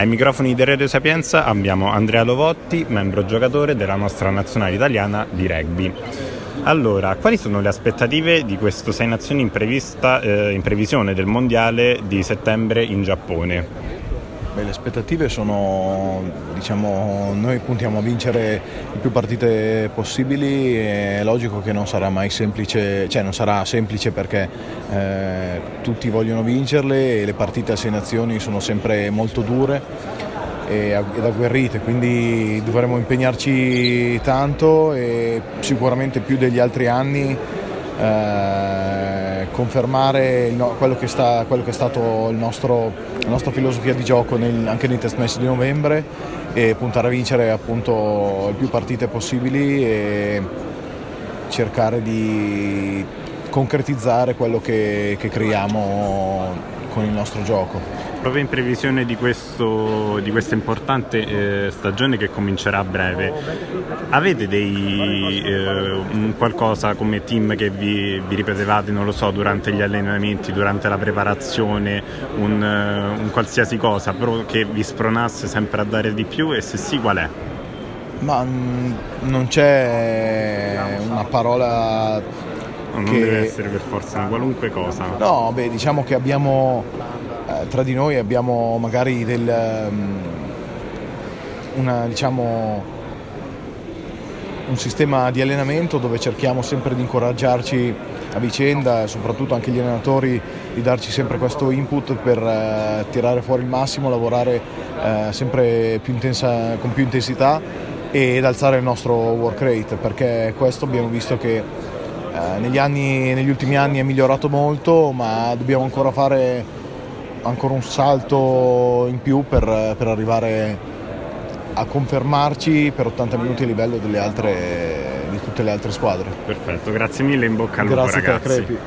Ai microfoni di Radio Sapienza abbiamo Andrea Lovotti, membro giocatore della nostra nazionale italiana di rugby. Allora, quali sono le aspettative di questo Sei Nazioni in, prevista, eh, in previsione del Mondiale di settembre in Giappone? Beh, le aspettative sono, diciamo, noi puntiamo a vincere le più partite possibili, è logico che non sarà mai semplice, cioè non sarà semplice perché eh, tutti vogliono vincerle e le partite a sei nazioni sono sempre molto dure ed agguerrite, quindi dovremo impegnarci tanto e sicuramente più degli altri anni. Eh, confermare no, quello, che sta, quello, che è stato nostro, la nostra filosofia di gioco nel, anche nei test messi di novembre e puntare a vincere appunto le più partite possibili e cercare di concretizzare quello che, che creiamo con il nostro gioco. Proprio in previsione di, questo, di questa importante eh, stagione che comincerà a breve, avete dei, eh, un qualcosa come team che vi, vi, ripetevate, non lo so, durante gli allenamenti, durante la preparazione, un, uh, un qualsiasi cosa, però che vi spronasse sempre a dare di più? E se sì qual è? Ma mh, non c'è una parola non che... deve essere per forza una qualunque cosa. No, beh, diciamo che abbiamo eh, tra di noi abbiamo magari del, um, una, diciamo, un sistema di allenamento dove cerchiamo sempre di incoraggiarci a vicenda soprattutto anche gli allenatori di darci sempre questo input per uh, tirare fuori il massimo, lavorare uh, sempre più intensa, con più intensità ed alzare il nostro work rate perché questo abbiamo visto che negli, anni, negli ultimi anni è migliorato molto ma dobbiamo ancora fare ancora un salto in più per, per arrivare a confermarci per 80 minuti a livello altre, di tutte le altre squadre. Perfetto, grazie mille, in bocca al lupo ragazzi. Grazie a te, Crepi.